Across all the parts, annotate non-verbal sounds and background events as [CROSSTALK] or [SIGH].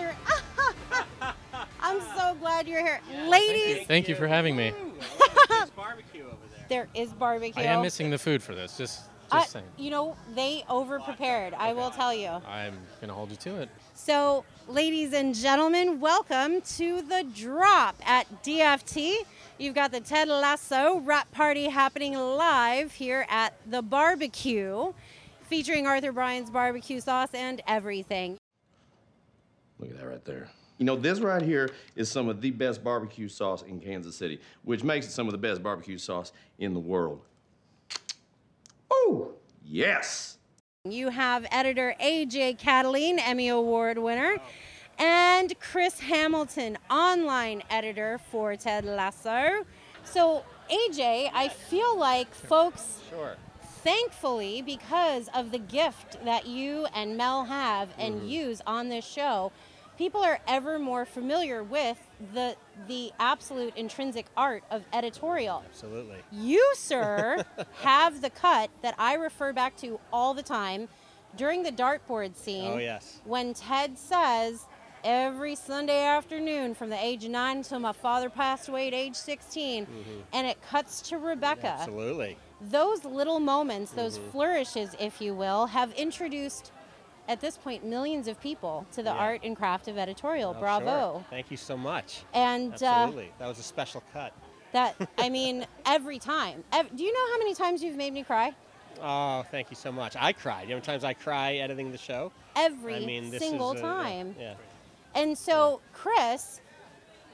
answer? [LAUGHS] I'm so glad you're here. Ladies, Thank you for having me. There's barbecue over there. there is barbecue. I am missing the food for this. Just, just I- saying. you know, they over prepared, I will tell you. I'm gonna hold you to it. So, ladies and gentlemen, welcome to the drop at DFT. You've got the Ted Lasso wrap party happening live here at the barbecue, featuring Arthur Bryant's barbecue sauce and everything. Look at that right there. You know, this right here is some of the best barbecue sauce in Kansas City, which makes it some of the best barbecue sauce in the world. Oh, yes. You have editor AJ Catoline, Emmy Award winner, and Chris Hamilton, online editor for Ted Lasso. So, AJ, I feel like folks Sure. thankfully, because of the gift that you and Mel have and mm-hmm. use on this show, people are ever more familiar with the the absolute intrinsic art of editorial. Absolutely. You, sir, [LAUGHS] have the cut that I refer back to all the time during the dartboard scene. Oh, yes. When Ted says, every Sunday afternoon from the age of nine until my father passed away at age 16, mm-hmm. and it cuts to Rebecca Absolutely. those little moments, those mm-hmm. flourishes, if you will, have introduced at this point millions of people to the Yeah. art and craft of editorial. Oh, Bravo. sure. Thank you so much. And uh, Absolutely. that was a special cut. that, [LAUGHS] I mean, every time. Ev- do you know how many times you've made me cry? Oh, thank you so much. I cried. You know times I cry editing the show? Every I mean, single a- time. Yeah. And so, Chris,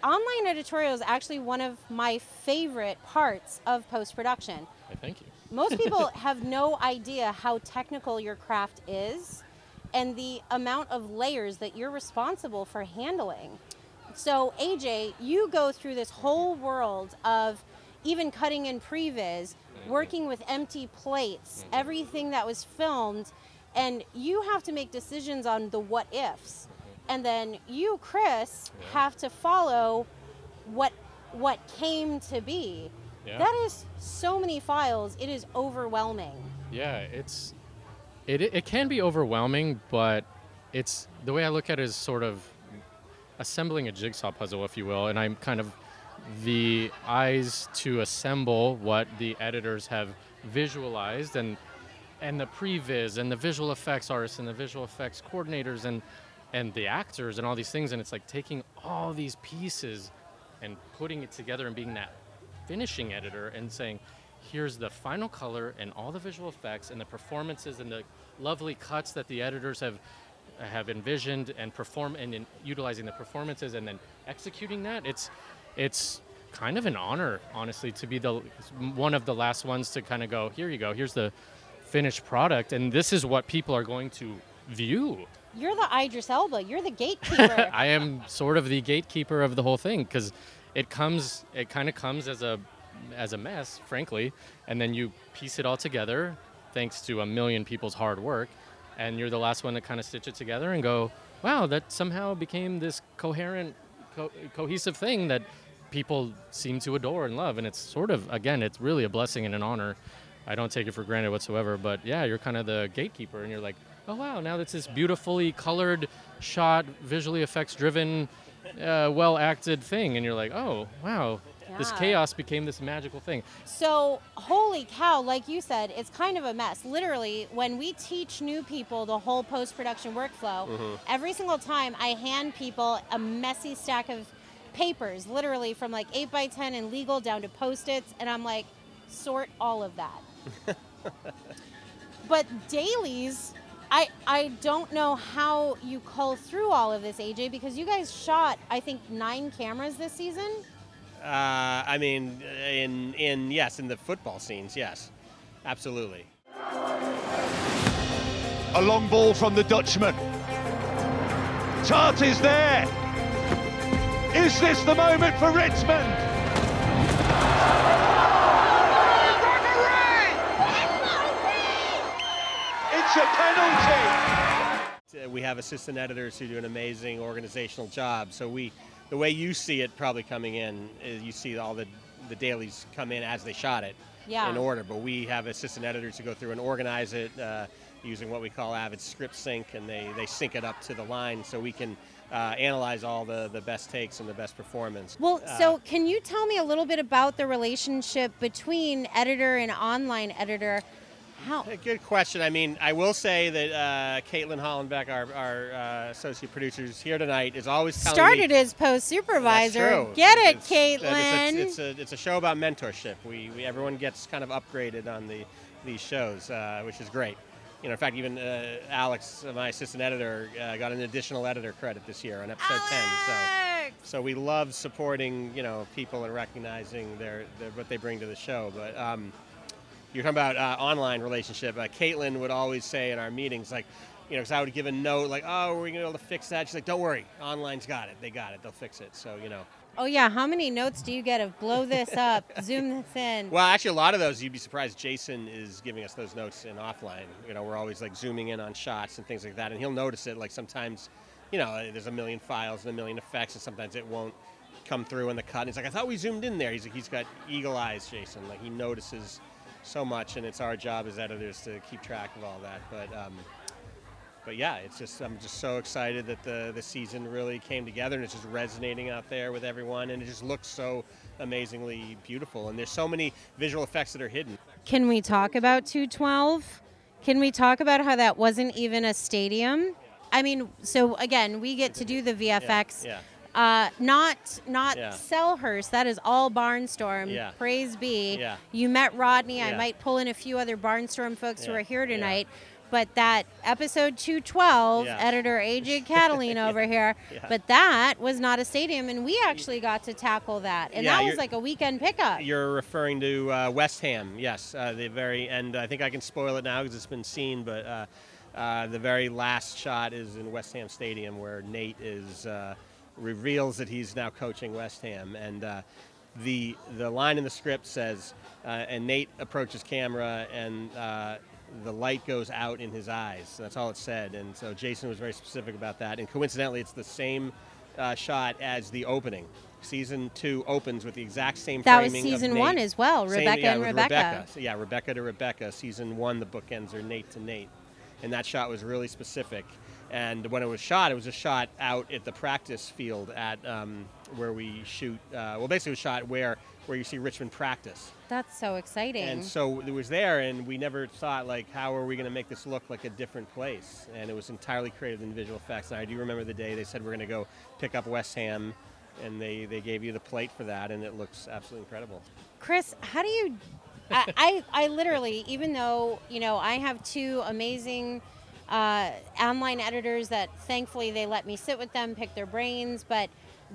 online editorial is actually one of my favorite parts of post production. Thank you. Most people [LAUGHS] have no idea how technical your craft is and the amount of layers that you're responsible for handling. So, AJ, you go through this whole world of even cutting in previs, working with empty plates, everything that was filmed, and you have to make decisions on the what ifs. And then you, Chris, have to follow what what came to be. Yeah. That is so many files. It is overwhelming. Yeah, it's it it can be overwhelming, but it's the way I look at it is sort of assembling a jigsaw puzzle, if you will, and I'm kind of the eyes to assemble what the editors have visualized and and the previs and the visual effects artists and the visual effects coordinators and and the actors and all these things and it's like taking all these pieces and putting it together and being that finishing editor and saying here's the final color and all the visual effects and the performances and the lovely cuts that the editors have have envisioned and perform and in utilizing the performances and then executing that it's it's kind of an honor honestly to be the one of the last ones to kind of go here you go here's the finished product and this is what people are going to view You're the Idris Elba. You're the gatekeeper. [LAUGHS] I am sort of the gatekeeper of the whole thing because it comes, it kind of comes as a, as a mess, frankly, and then you piece it all together, thanks to a million people's hard work, and you're the last one to kind of stitch it together and go, wow, that somehow became this coherent, co- cohesive thing that people seem to adore and love, and it's sort of, again, it's really a blessing and an honor. I don't take it for granted whatsoever, but yeah, you're kind of the gatekeeper, and you're like, oh wow, now that's this beautifully colored, shot, visually effects driven, uh, well acted thing, and you're like, oh wow, this chaos became this magical thing. so, holy cow, like you said, it's kind of a mess. Literally, when we teach new people the whole post production workflow, mm-hmm. every single time I hand people a messy stack of papers, literally from like 8 by 10 and legal down to post its, and I'm like, sort all of that. [LAUGHS] but dailies, I, I don't know how you cull through all of this, AJ, because you guys shot, I think, nine cameras this season. Uh, I mean, in in yes, in the football scenes, yes, absolutely. A long ball from the Dutchman. Tart is there. Is this the moment for Richmond? It's a penalty. Uh, We have assistant editors who do an amazing organizational job. So we, the way you see it probably coming in, is you see all the the dailies come in as they shot it Yeah. in order. But we have assistant editors who go through and organize it uh, using what we call Avid Script Sync, and they they sync it up to the line so we can uh, analyze all the, the best takes and the best performance. Well, Uh, so can you tell me a little bit about the relationship between editor and online editor? Good question. I mean, I will say that uh, Caitlin Hollenbeck, our, our uh, associate producer, who's here tonight, is always telling Started me. as post supervisor. Get it, It's- Caitlin. It's a, it's, a, it's a show about mentorship. We, we everyone gets kind of upgraded on the these shows, uh, which is great. You know, in fact, even uh, Alex, my assistant editor, uh, got an additional editor credit this year on episode 10. So. So we love supporting, you know, people and recognizing their, their what they bring to the show. But um, you're talking about uh, online relationship. Uh, Caitlin would always say in our meetings, like, you know, because I would give a note, like, oh, are we're gonna be able to fix that. She's like, don't worry, online's got it. They got it. They'll fix it. So you know. Oh yeah, how many notes do you get of blow this up, [LAUGHS] zoom this in? Well, actually, a lot of those you'd be surprised. Jason is giving us those notes in offline. You know, we're always like zooming in on shots and things like that, and he'll notice it. Like sometimes, you know, there's a million files and a million effects, and sometimes it won't come through in the cut. And he's like, I thought we zoomed in there. He's like, he's got eagle eyes, Jason. Like he notices so much, and it's our job as editors to keep track of all that. But um, but yeah, it's just I'm just so excited that the the season really came together and it's just resonating out there with everyone, and it just looks so amazingly beautiful. And there's so many visual effects that are hidden. Can we talk about 212? Can we talk about how that wasn't even a stadium? I mean, so again, we get to do the VFX. Yeah. Uh, not not Yeah. Selhurst. That is all Barnstorm. Yeah. Praise be. Yeah. You met Rodney. I might pull in a few other Barnstorm folks who are here tonight. But that episode 212, Yeah. editor AJ [LAUGHS] Catoline over here, but that was not a stadium, and we actually got to tackle that, and that was like a weekend pickup. You're referring to uh, West Ham, yes, uh, the very end. I think I can spoil it now because it's been seen, but uh, uh, the very last shot is in West Ham Stadium where Nate is uh, reveals that he's now coaching West Ham, and uh, the the line in the script says, uh, and Nate approaches camera and. Uh, the light goes out in his eyes. That's all it said. And so Jason was very specific about that. And coincidentally, it's the same uh, shot as the opening. Season two opens with the exact same That was season one as well, Same- Rebecca yeah, and with Rebecca. So, yeah, Rebecca to Rebecca. Season one, the bookends are Nate to Nate, and that shot was really specific. And when it was shot, it was a shot out at the practice field at um, where we shoot. Uh, well, basically, it was shot where where you see Richmond practice. That's so exciting. And so it was there, and we never thought like, how are we going to make this look like a different place? And it was entirely created in visual effects. And I do remember the day they said we're going to go pick up West Ham, and they they gave you the plate for that, and it looks absolutely incredible. Chris, how do you? I, I, I literally, even though you know, I have two amazing uh, online editors that thankfully they let me sit with them, pick their brains, but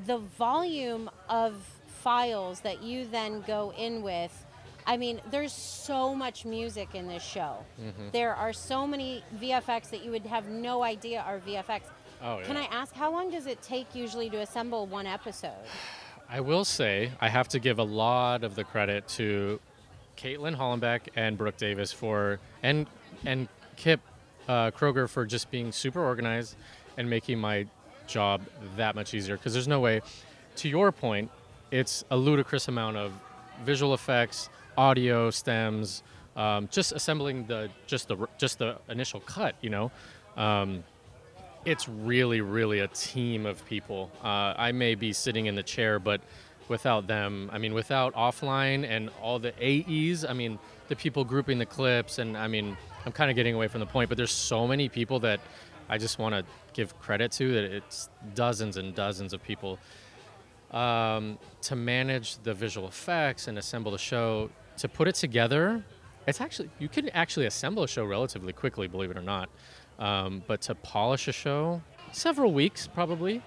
the volume of files that you then go in with. I mean, there's so much music in this show. There are so many VFX that you would have no idea are VFX. Oh, yeah. Can I ask how long does it take usually to assemble one episode? I will say I have to give a lot of the credit to Caitlin Hollenbeck and Brooke Davis for and and Kip uh, Kroger for just being super organized and making my job that much easier. Because there's no way, to your point, it's a ludicrous amount of visual effects, audio stems, um, just assembling the just the just the initial cut. You know. Um, it's really, really a team of people. Uh, I may be sitting in the chair, but without them, I mean, without offline and all the AEs, I mean, the people grouping the clips, and I mean, I'm kind of getting away from the point, but there's so many people that I just want to give credit to that it's dozens and dozens of people um, to manage the visual effects and assemble the show, to put it together. It's actually you can actually assemble a show relatively quickly, believe it or not. Um, but to polish a show, several weeks probably.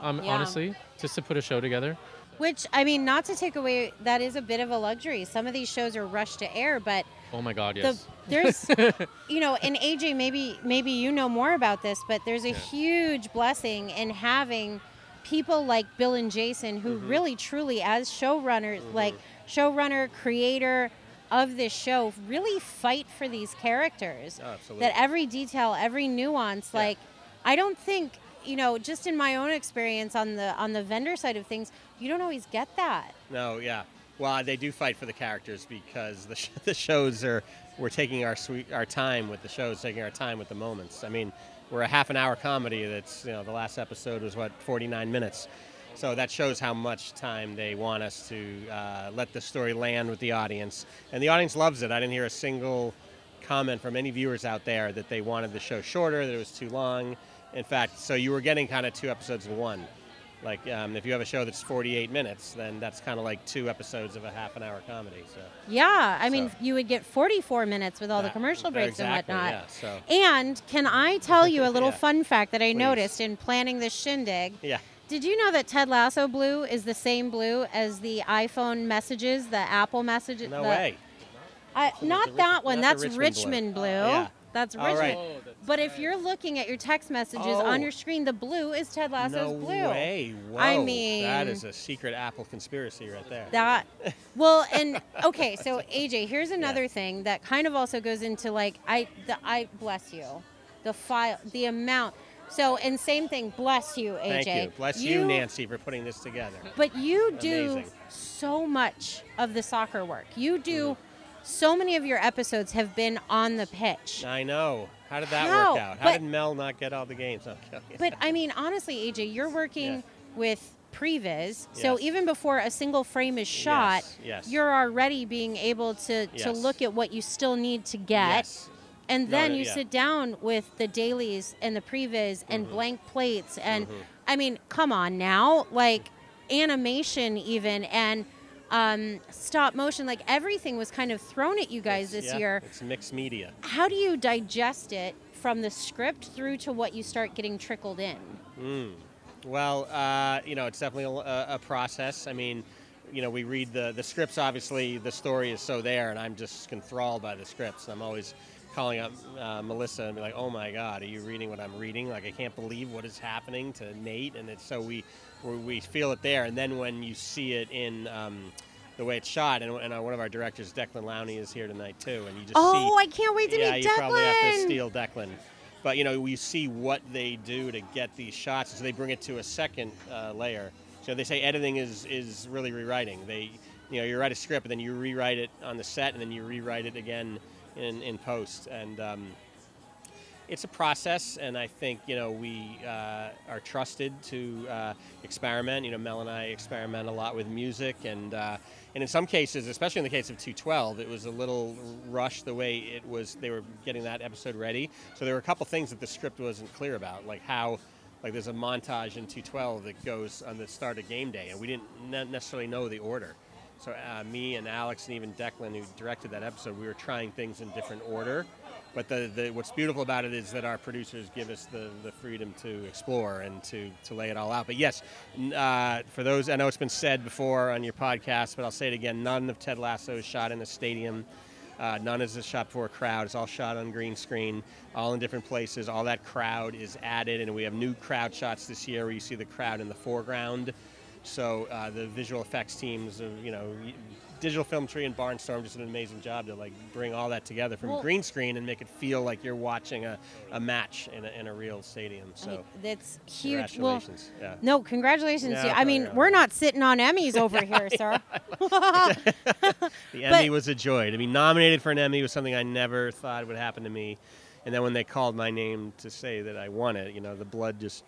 Um, Yeah. Honestly, just to put a show together. Which I mean, not to take away, that is a bit of a luxury. Some of these shows are rushed to air, but Oh my God, the, yes. there's, [LAUGHS] you know, and AJ, maybe maybe you know more about this, but there's a huge blessing in having people like Bill and Jason who Mm-hmm. really truly, as showrunners, like showrunner, creator of this show, really fight for these characters. Absolutely. That every detail, every nuance, Yeah. like I don't think you know, just in my own experience on the on the vendor side of things, you don't always get that. No, yeah. Well, they do fight for the characters because the, sh- [LAUGHS] the shows are we're taking our sweet our time with the shows, taking our time with the moments. I mean, we're a half an hour comedy. That's you know the last episode was what 49 minutes. So that shows how much time they want us to uh, let the story land with the audience, and the audience loves it. I didn't hear a single comment from any viewers out there that they wanted the show shorter, that it was too long. In fact, so you were getting kind of two episodes in one. Like um, if you have a show that's 48 minutes, then that's kind of like two episodes of a half an hour comedy. So Yeah, I mean, you would get 44 minutes with all the commercial breaks exactly, and whatnot. yeah, so- And can I [LAUGHS] tell you a little Yeah. fun fact that I Please. noticed in planning this shindig? yeah, Did you know that Ted Lasso blue is the same blue as the iPhone messages, the Apple messages? no the- way. I, So not Rich- that one. not That's Richmond Richmond blue. blue. Yeah. That's All right. Richmond. But if you're looking at your text messages Oh. on your screen, the blue is Ted Lasso's no blue. way. Whoa. I that mean- is a secret Apple conspiracy right there. That well, and [LAUGHS] okay, so AJ, here's another thing that kind of also goes into like I the I bless you, the file, the amount. So and same thing, bless you, AJ. Thank you. Bless you, Nancy, for putting this together. But you do Amazing. so much of the soccer work. You do Mm-hmm. So many of your episodes have been on the pitch. I know. How did that How? work out? How But- did Mel not get all the games? But I [LAUGHS] mean, honestly, AJ, you're working with previs, so Yes. even before a single frame is shot, Yes, you're already being able to to look at what you still need to get. And then no, you yeah. sit down with the dailies and the previs and Mm-hmm. blank plates and I mean, come on now, like animation even and um, stop motion, like everything was kind of thrown at you guys It's- this yeah, year. It's mixed media. How do you digest it from the script through to what you start getting trickled in? Well, uh, you know, it's definitely a, a process. I mean, you know, we read the the scripts. Obviously, the story is so there, and I'm just enthralled by the scripts. I'm always calling up uh, Melissa and be like, "Oh my God, are you reading what I'm reading? Like, I can't believe what is happening to Nate." And it's so we we feel it there, and then when you see it in. Um, the way it's shot, and, and uh, one of our directors, Declan Lowney, is here tonight too, and you just Oh, see I can't wait to yeah, meet you probably have to steal Declan. But you know, we see what they do to get these shots, so they bring it to a second uh, layer. So they say editing is is really rewriting. They, you know, you write a script, and then you rewrite it on the set, and then you rewrite it again in in post, and um, it's a process, and I think you know we uh, are trusted to uh, experiment. You know, Mel and I experiment a lot with music, and uh, and in some cases, especially in the case of 212, it was a little rushed the way it was. They were getting that episode ready, so there were a couple things that the script wasn't clear about, like how. Like there's a montage in 212 that goes on the start of game day, and we didn't necessarily know the order. So uh, me and Alex and even Declan, who directed that episode, we were trying things in different order. But the, the what's beautiful about it is that our producers give us the, the freedom to explore and to, to lay it all out. But yes, uh, for those, I know it's been said before on your podcast, but I'll say it again: none of Ted Lasso is shot in a stadium. Uh, none is shot for a crowd. It's all shot on green screen, all in different places. All that crowd is added, and we have new crowd shots this year where you see the crowd in the foreground. So uh, the visual effects teams, of, you know, Digital Film Tree and Barnstorm just did an amazing job to like bring all that together from Well- green screen and make it feel like you're watching a, a match in a, in a real stadium. I mean, So that's huge. Well, yeah. no, congratulations. Yeah. I mean, we're not sitting on Emmys over [LAUGHS] here, sir. [LAUGHS] The Emmy was a joy. To be nominated for an Emmy was something I never thought would happen to me. And then when they called my name to say that I won it, you know, the blood just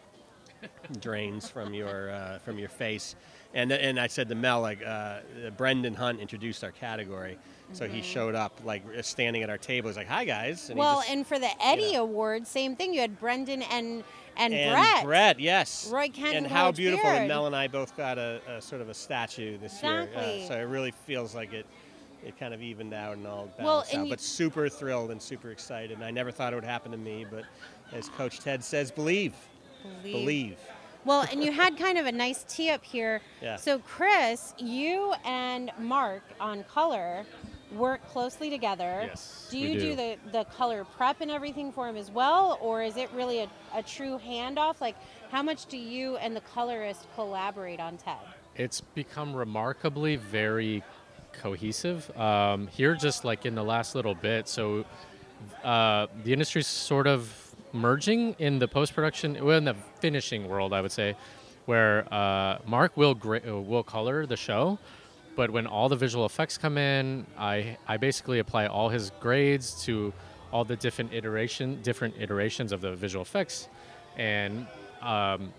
drains from your uh, from your face. And and I said to Mel, like, uh, Brendan Hunt introduced our category, so he showed up like standing at our table. He's like, "Hi guys." And he well, just- and for the Eddie Award, same thing. You had Brendan and and, and Brett. yes. Roy Kent and how beautiful! Beard. And Mel and I both got a, a sort of a statue this year, Exactly. uh, so it really feels like it. It kind of evened out and all balanced Well, and out. you- but super thrilled and super excited. And I never thought it would happen to me, but as Coach Ted says, believe, Believe. believe. Well, and you had kind of a nice tee up here. [LAUGHS] Yeah. So, Chris, you and Mark on color work closely together. Yes, Do we you do. the, the color prep and everything for him as well, or is it really a, a true handoff? Like, how much do you and the colorist collaborate on Ted? It's become remarkably very cohesive um, here, just like in the last little bit. So uh, the industry's sort of merging in the post production, well, in the finishing world, I would say, where uh, Mark will gra- uh, will color the show, but when all the visual effects come in, I I basically apply all his grades to all the different iteration, different iterations of the visual effects, and um,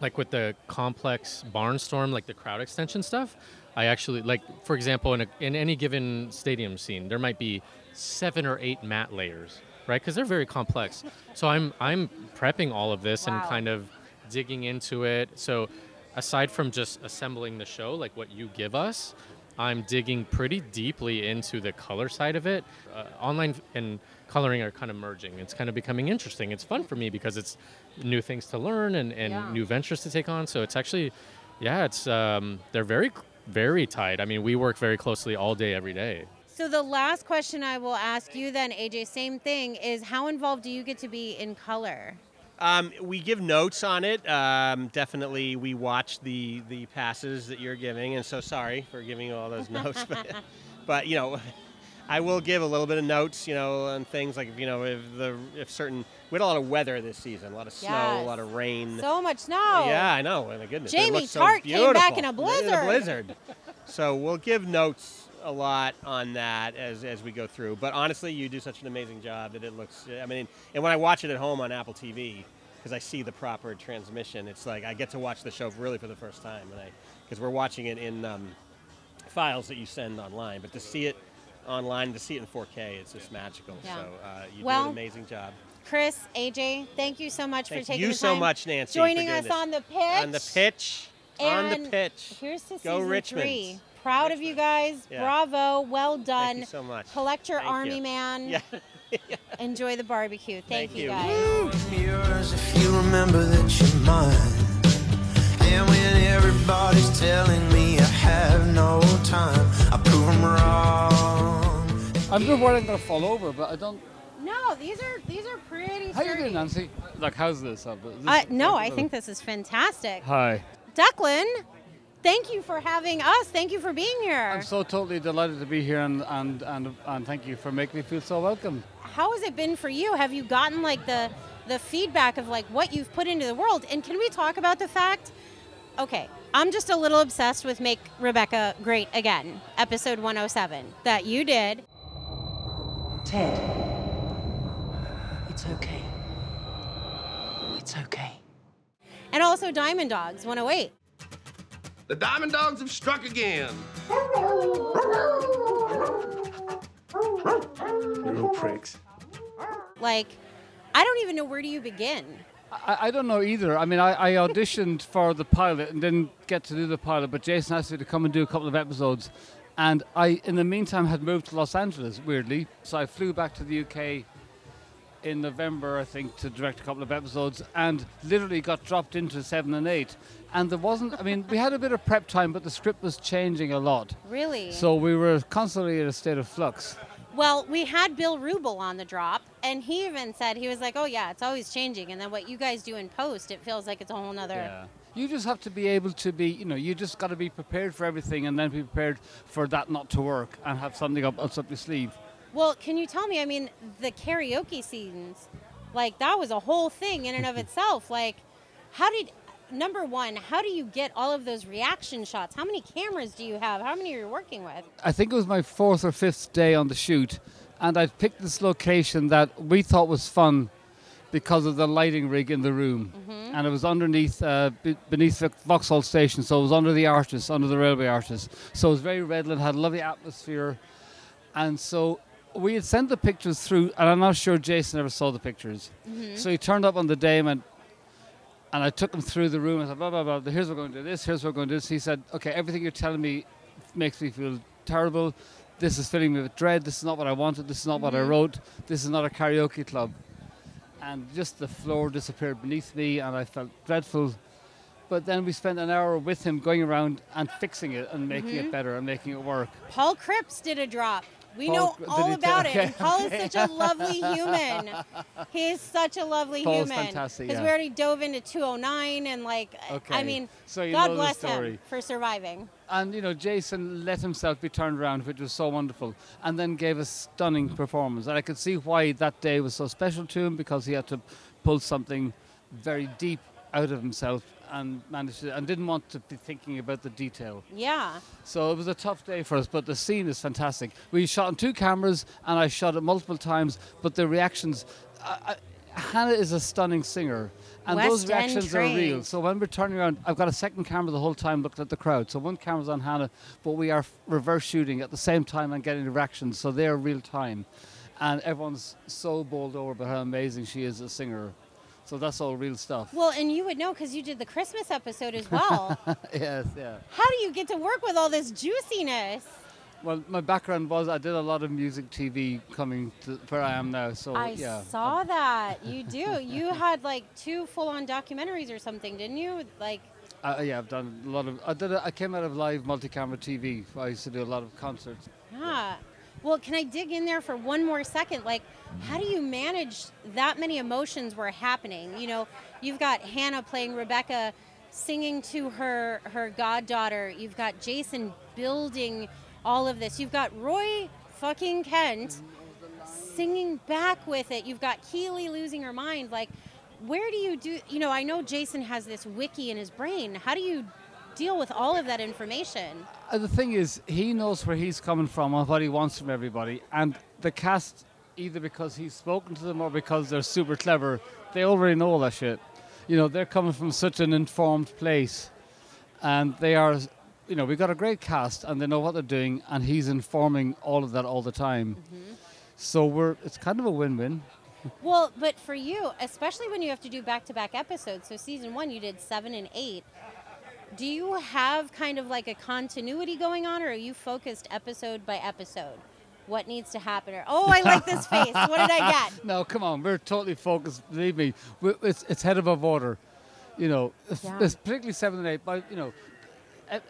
like with the complex barnstorm, like the crowd extension stuff. I actually like, for example, in a, in any given stadium scene, there might be seven or eight matte layers, right? Because they're very complex. So I'm I'm prepping all of this and kind of digging into it. So aside from just assembling the show, like what you give us, I'm digging pretty deeply into the color side of it. Uh, online and coloring are kind of merging. It's kind of becoming interesting. It's fun for me because it's new things to learn and, and Yeah. new ventures to take on. So it's actually, yeah, it's um, they're very very tight. I mean, we work very closely all day, every day. So the last question I will ask you then, AJ, same thing, is how involved do you get to be in color? Um, we give notes on it. Um, definitely, we watch the the passes that you're giving, and so sorry for giving you all those notes. But, [LAUGHS] but you know, I will give a little bit of notes. You know, on things like you know if the if certain we had a lot of weather this season, a lot of snow, a lot of rain. So much snow. Yeah, I know. My goodness, Jamie looks so came back in a blizzard. A blizzard. so we'll give notes a lot on that as as we go through. But honestly, you do such an amazing job that it looks. I mean, and when I watch it at home on Apple TV, because I see the proper transmission, it's like I get to watch the show really for the first time, and I because we're watching it in um, files that you send online, but to see it online, to see it in 4K, it's just magical. Yeah. So uh, you do an amazing job. Chris, AJ, thank you so much Thank for taking you the so much, Nancy, for joining us this. on the pitch. On the pitch. on the pitch. Here's to Go season Richmond. Three. Proud of you guys. Yeah. Bravo. Well done. Thank you so much. Collect your Thank army you. man. [LAUGHS] Yeah. Enjoy the barbecue. Thank, Thank you you. guys. yours if you remember that you're mine. And when everybody's telling me I have no time, I prove them wrong. I'm just worried I'm going to fall over, but I don't. No, these are these are pretty How you doing, Nancy? Like, how's this? Uh, this- Uh, no, I think this is fantastic. Hi. Declan, thank you for having us. Thank you for being here. I'm so totally delighted to be here, and, and, and, and thank you for making me feel so welcome. How has it been for you? Have you gotten like the the feedback of like what you've put into the world? And can we talk about the fact? Okay, I'm just a little obsessed with Make Rebecca Great Again, episode 107 that you did. Ted. It's okay. It's okay. And also Diamond Dogs 108. The Diamond Dogs have struck again. Little pricks. Like, I don't even know where do you begin. I, I don't know either. I mean, I, I auditioned [LAUGHS] for the pilot and didn't get to do the pilot, but Jason asked me to come and do a couple of episodes. And I, in the meantime, had moved to Los Angeles, weirdly. So I flew back to the UK in November, I think, to direct a couple of episodes and literally got dropped into seven and eight. And there wasn't, I mean, we had a bit of prep time, but the script was changing a lot. Really? So we were constantly in a state of flux. Well, we had Bill Wrubel on the drop, and he even said he was like, "Oh yeah, it's always changing." And then what you guys do in post, it feels like it's a whole nother. Yeah. You just have to be able to be, you know, you just got to be prepared for everything and then be prepared for that not to work and have something up, up your sleeve. Well, can you tell me? I mean, the karaoke scenes, like that was a whole thing in and of [LAUGHS] itself. Like, how did number one? How do you get all of those reaction shots? How many cameras do you have? How many are you working with? I think it was my fourth or fifth day on the shoot, and I picked this location that we thought was fun because of the lighting rig in the room, and it was underneath, uh, be- beneath the Vauxhall station, so it was under the arches, under the railway arches. So it was very redland, had a lovely atmosphere, and so we had sent the pictures through, and I'm not sure Jason ever saw the pictures. Mm-hmm. So he turned up on the day and went, and I took him through the room and said, blah, blah, blah, here's what we're going to do this, here's what we're going to do this. He said, okay, everything you're telling me makes me feel terrible. This is filling me with dread. This is not what I wanted. This is not what I mm-hmm. wrote. This is not a karaoke club. And just the floor disappeared beneath me, and I felt dreadful. But then we spent an hour with him going around and fixing it and making it mm-hmm. better and making it work. Paul Cripps did a drop. We Paul know all about it. And Paul is such a lovely human. [LAUGHS] He is such a lovely Paul's human. fantastic, Because yeah. we already dove into 209 and like, I mean, so God bless him for surviving. And you know, Jason let himself be turned around, which was so wonderful, and then gave a stunning performance. And I could see why that day was so special to him because he had to pull something very deep out of himself and managed to, and didn't want to be thinking about the detail. Yeah. So it was a tough day for us, but the scene is fantastic. We shot on two cameras, and I shot it multiple times. But the reactions, I, I, Hannah is a stunning singer, and those West End reactions are real. So when we're turning around, I've got a second camera the whole time looking at the crowd. So one camera's on Hannah, but we are reverse shooting at the same time and getting the reactions, so they're real time. And everyone's so bowled over by how amazing she is as a singer. So that's all real stuff. Well, and you would know because you did the Christmas episode as well. [LAUGHS] yes, yeah. How do you get to work with all this juiciness? Well, my background was I did a lot of music TV coming to where I am now. So I yeah, saw that. You [LAUGHS] do. You had like two full-on documentaries or something, didn't you? Like, I, yeah, I've done a lot of. I did. A, I came out of live multi-camera TV. I used to do a lot of concerts. yeah. Well, can I dig in there for one more second? Like, how do you manage that many emotions were happening? You know, you've got Hannah playing Rebecca, singing to her her goddaughter. You've got Jason building all of this. You've got Roy fucking Kent singing back with it. You've got Keely losing her mind. Like, where do you do? You know, I know Jason has this wiki in his brain. How do you deal with all of that information? Uh, the thing is, he knows where he's coming from and what he wants from everybody, and the cast, either because he's spoken to them or because they're super clever, they already know all that shit. You know, they're coming from such an informed place, and they are. You know, we've got a great cast, and they know what they're doing, and he's informing all of that all the time. So we're. It's kind of a win-win. Well, but for you, especially when you have to do back to back episodes, so season one you did seven and eight, do you have kind of like a continuity going on or are you focused episode by episode? What needs to happen? Or, oh, I like this face. What did I get? [LAUGHS] No, come on, we're totally focused. Believe me, it's, it's head above water. You know, it's- Yeah. it's particularly seven and eight. But you know,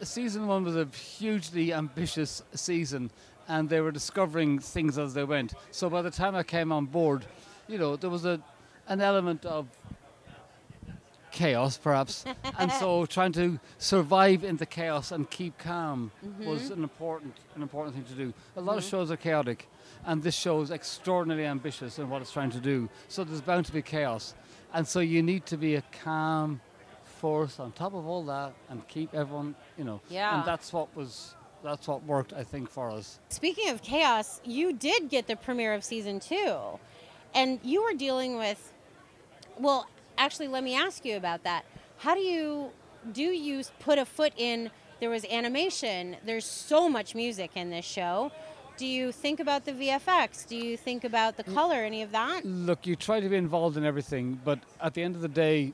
season one was a hugely ambitious season, and they were discovering things as they went. So by the time I came on board, you know, there was a an element of chaos, perhaps, [LAUGHS] and so trying to survive in the chaos and keep calm mm-hmm. was an important an important thing to do. A lot of mm-hmm. shows are chaotic, and this show is extraordinarily ambitious in what it's trying to do. So there's bound to be chaos, and so you need to be a calm force on top of all that and keep everyone, you know. Yeah. And that's what was that's what worked, I think, for us. Speaking of chaos, you did get the premiere of season two, and you were dealing with. Well, actually, let me ask you about that. How do you do you put a foot in? There was animation. There's so much music in this show. Do you think about the VFX? Do you think about the color? Any of that? Look, you try to be involved in everything, but at the end of the day,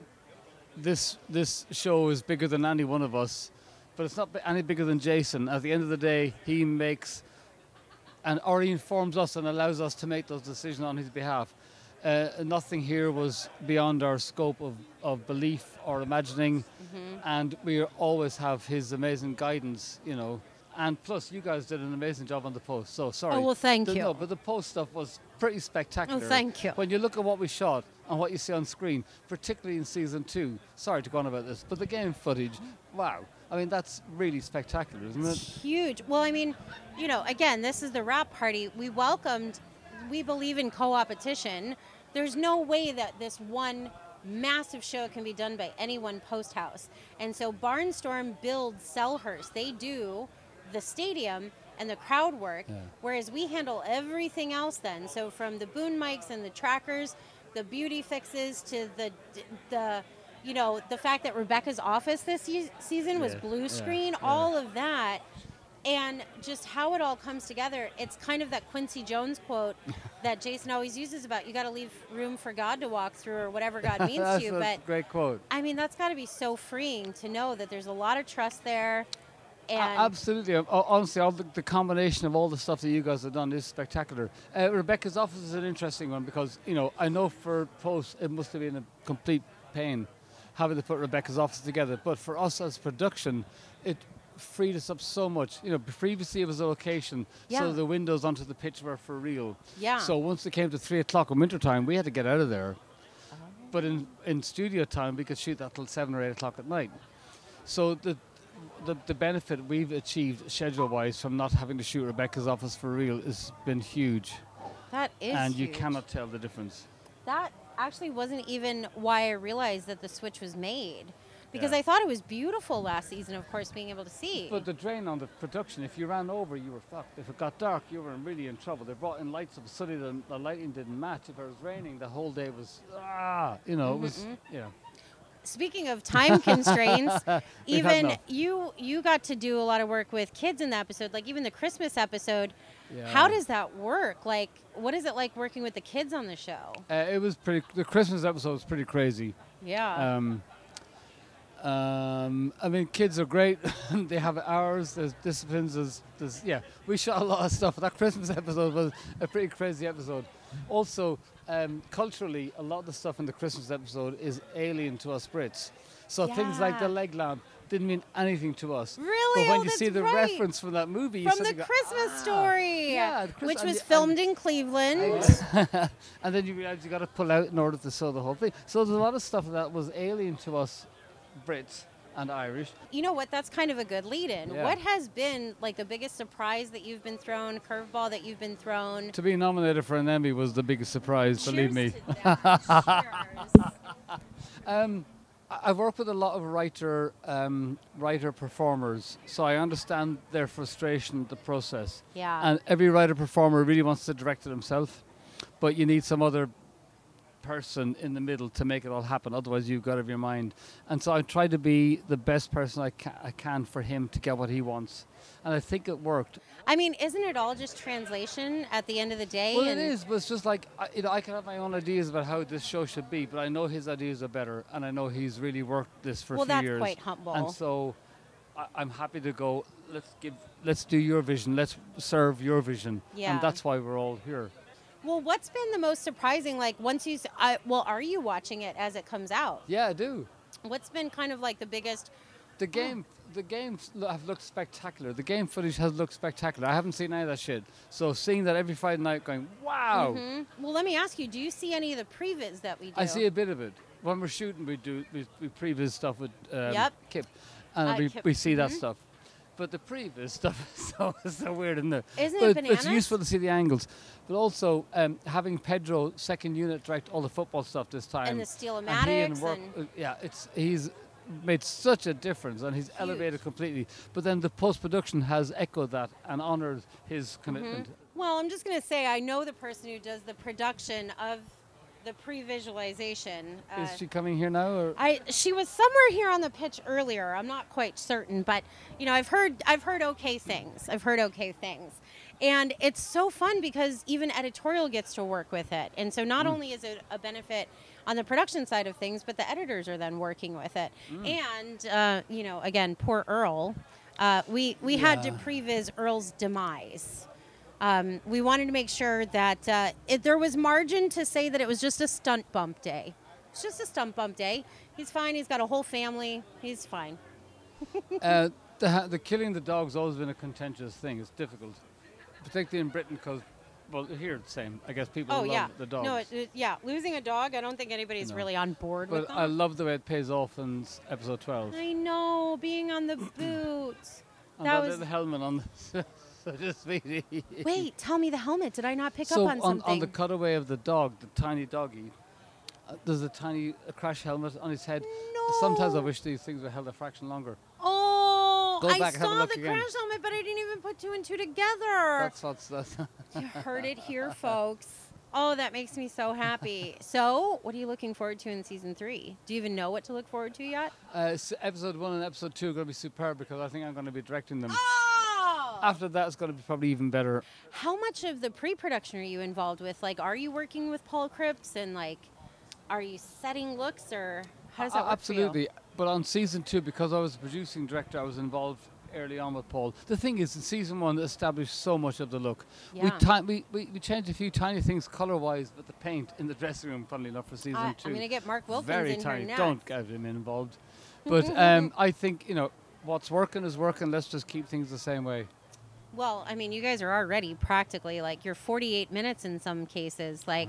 this this show is bigger than any one of us. But it's not any bigger than Jason. At the end of the day, he makes and or he informs us and allows us to make those decisions on his behalf. Uh, nothing here was beyond our scope of, of belief or imagining, and we always have his amazing guidance, you know. And plus, you guys did an amazing job on the post. So sorry. Oh, well, thank The- you. No, but the post stuff was pretty spectacular. Oh, thank you. When you look at what we shot and what you see on screen, particularly in season two, sorry to go on about this, but the game footage, wow. I mean, that's really spectacular, isn't it? huge. Well, I mean, you know, again, this is the wrap party. We welcomed, we believe in co opetition. There's no way that this one massive show can be done by any one post house. And so Barnstorm builds Selhurst. They do the stadium and the crowd work, whereas we handle everything else then. So from the boom mics and the trackers, the beauty fixes to the, the, you know, the fact that Rebecca's office this season was Yeah, blue yeah, screen, yeah. all of that and just how it all comes together it's kind of that quincy jones quote [LAUGHS] that jason always uses about you got to leave room for god to walk through or whatever god [LAUGHS] means to you a but great quote. i mean that's got to be so freeing to know that there's a lot of trust there and Absolutely. Uh, Honestly, all the, the combination of all the stuff that you guys have done is spectacular. Uh, Rebecca's office is an interesting one because, you know, I know for post it must have been a complete pain having to put Rebecca's office together. But for us as production, it freed us up so much. You know, previously it was a location, Yeah. so the windows onto the pitch were for real. Yeah. So once it came to three o'clock in wintertime, we had to get out of there. Oh. But in, in studio time, we could shoot that till seven or eight o'clock at night. So the the, the benefit we've achieved schedule wise from not having to shoot Rebecca's office for real has been huge. that is and you cannot tell the difference. that actually wasn't even why I realized that the switch was made. Because Yeah. I thought it was beautiful last season, of course, being able to see. But the drain on the production, if you ran over, you were fucked. If it got dark, you were really in trouble. They brought in lights up suddenly the, the lighting didn't match. If it was raining, the whole day was ah, you know, it was yeah. Speaking of time [LAUGHS] constraints, even you you got to do a lot of work with kids in the episode, like even the Christmas episode. Yeah. How does that work? Like, what is it like working with the kids on the show? Uh, it was pretty. The Christmas episode was pretty crazy. Yeah. Um, um, I mean, kids are great. [LAUGHS] they have hours. There's disciplines. There's, there's yeah. We shot a lot of stuff. That Christmas [LAUGHS] episode was a pretty crazy episode. Also, um, culturally, a lot of the stuff in the Christmas episode is alien to us Brits. So things like the leg lamp didn't mean anything to us. Really? But when Oh, you see the right. reference from that movie, you From the go, Christmas "Ah." story, Yeah, which was and- filmed in Cleveland. [LAUGHS] and then you realize you got to pull out in order to sew the whole thing. So there's a lot of stuff that was alien to us Brits and Irish. You know what? That's kind of a good lead in. Yeah. What has been like the biggest surprise that you've been thrown, curveball that you've been thrown? To be nominated for an Emmy was the biggest surprise, believe me. [LAUGHS] Um, I've worked with a lot of writer um, writer performers, so I understand their frustration, the process. Yeah. And every writer performer really wants to direct it himself, but you need some other person in the middle to make it all happen. Otherwise, you've got it in your mind. And so I try to be the best person I, ca- I can for him to get what he wants, and I think it worked. I mean, isn't it all just translation at the end of the day? Well, it is, but it's just like I, you know, I can have my own ideas about how this show should be, but I know his ideas are better, and I know he's really worked this for Well, a few that's years. quite humble. And so, I, I'm happy to go. Let's give, let's do your vision. Let's serve your vision. Yeah. And that's why we're all here. Well, what's been the most surprising? Like once you, I well, are you watching it as it comes out? Yeah, I do. What's been kind of like the biggest? The game, the games have looked spectacular. The game footage has looked spectacular. I haven't seen any of that shit. So seeing that every Friday night, going, wow. Hmm? Well, let me ask you: Do you see any of the previs that we do? I see a bit of it. When we're shooting, we do we, we previs stuff with um, Yep. Kip, and Uh, we, Kip, we see that mhm. stuff. But the previous [LAUGHS] stuff is so, so weird, isn't it? Isn't but it It's useful to see the angles, but also um, having Pedro second unit direct all the football stuff this time. And the he stealomatics work, and- uh, yeah, it's he's made such a difference and he's elevated completely. But then the post production has echoed that and honoured his commitment. Well, I'm just gonna say I know the person who does the production of the pre-visualization. Uh, Is she coming here now? Or? I she was somewhere here on the pitch earlier. I'm not quite certain, but you know, I've heard I've heard okay things. I've heard okay things. And it's so fun because even editorial gets to work with it. And so not only is it a benefit on the production side of things, but the editors are then working with it. And uh, you know, again, poor Earl. Uh, we we had to previs Earl's demise. Um, we wanted to make sure that uh, there was margin to say that it was just a stunt bump day. It's just a stunt bump day. He's fine. He's got a whole family. He's fine. [LAUGHS] uh, the, the killing the dog's always been a contentious thing. It's difficult, particularly in Britain, because well, here it's the same. I guess people Oh love yeah. the dogs. No, it, it- yeah. Losing a dog, I don't think anybody's No. really on board but with that. I love the way it pays off in episode 12. I know being on the [COUGHS] boot. And that that was. little helmet on the [LAUGHS] [LAUGHS] so just sweetie. Wait, tell me the helmet. Did I not pick so up on on, something? on the cutaway of the dog, the tiny doggy, uh, there's a tiny uh, crash helmet on his head. No. Sometimes I wish these things were held a fraction longer. oh, Go I back have a saw look the again. crash helmet, but I didn't even put two and two together. That's what's that's. [LAUGHS] You heard it here, [LAUGHS] folks. Oh, that makes me so happy. So, what are you looking forward to in season three? Do you even know what to look forward to yet? uh, s- episode one and episode two are going to be superb because I think I'm going to be directing them. Oh! After that, it's going to be probably even better. How much of the pre-production are you involved with? Like, are you working with Paul Cripps and like, are you setting looks or how does that Uh, work absolutely. But on season two, because I was the producing director, I was involved early on with Paul. The thing is, in season one, it established so much of the look. We, Yeah. ti- we, we we changed a few tiny things color-wise, but the paint in the dressing room, funnily enough, for season I, 2 I'm gonna get Mark Wilkins very in tiny. Don't get him involved. But um, [LAUGHS] I think you know what's working is working. Let's just keep things the same way. Well, I mean, you guys are already practically like you're 48 minutes in some cases. Like,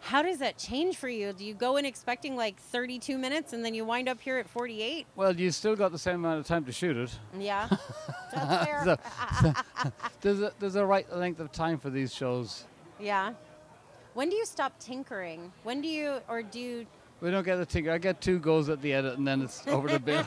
how does that change for you? Do you go in expecting like 32 minutes and then you wind up here at 48? Well, you still got the same amount of time to shoot it. Yeah, [LAUGHS] that's fair. So- [LAUGHS] There's a there's a right length of time for these shows. yeah. When do you stop tinkering? When do you, or do you? We don't get a tinker. I get two goes at the edit and then it's over the [LAUGHS] bill.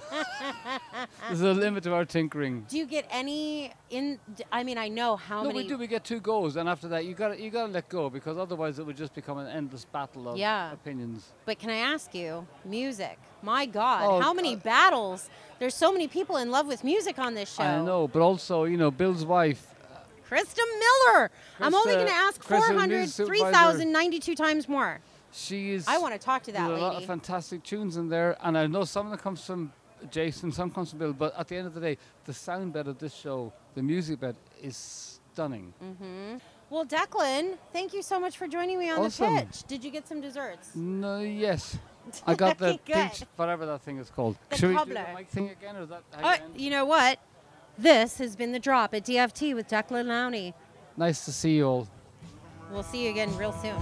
There's a limit to our tinkering. Do you get any in? I mean, I know how no, many. we do. We get two goes, and after that, you got you got to let go because otherwise it would just become an endless battle of Yeah. opinions. But can I ask you, music? My God, Oh, how many battles? There's so many people in love with music on this show. I know, but also, you know, Bill's wife. Uh, Krista Miller. I'm only going to ask Krista, 400, music 3,092 times more. She is. I want to talk to that There's a lot of fantastic tunes in there, and I know some of them comes from Jason, some comes from But at the end of the day, the sound bed of this show, the music bed, is stunning. Mm. Well, Declan, thank you so much for joining me on Awesome. the pitch. Did you get some desserts? No, yes, [LAUGHS] I got the Good. peach, whatever that thing is called. The Should we do the mic thing again, or is that? how Uh, you you know what? This has been the drop at DFT with Declan Lowney. Nice to see you all. We'll see you again real soon.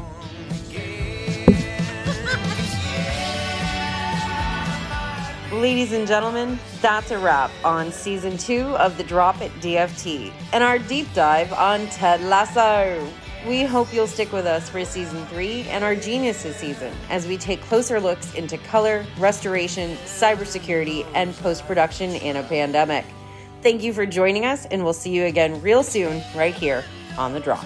[LAUGHS] Ladies and gentlemen, that's a wrap on season two of The Drop It DFT and our deep dive on Ted Lasso. We hope you'll stick with us for season three and our Geniuses season as we take closer looks into color, restoration, cybersecurity, and post production in a pandemic. Thank you for joining us, and we'll see you again real soon, right here on The Drop.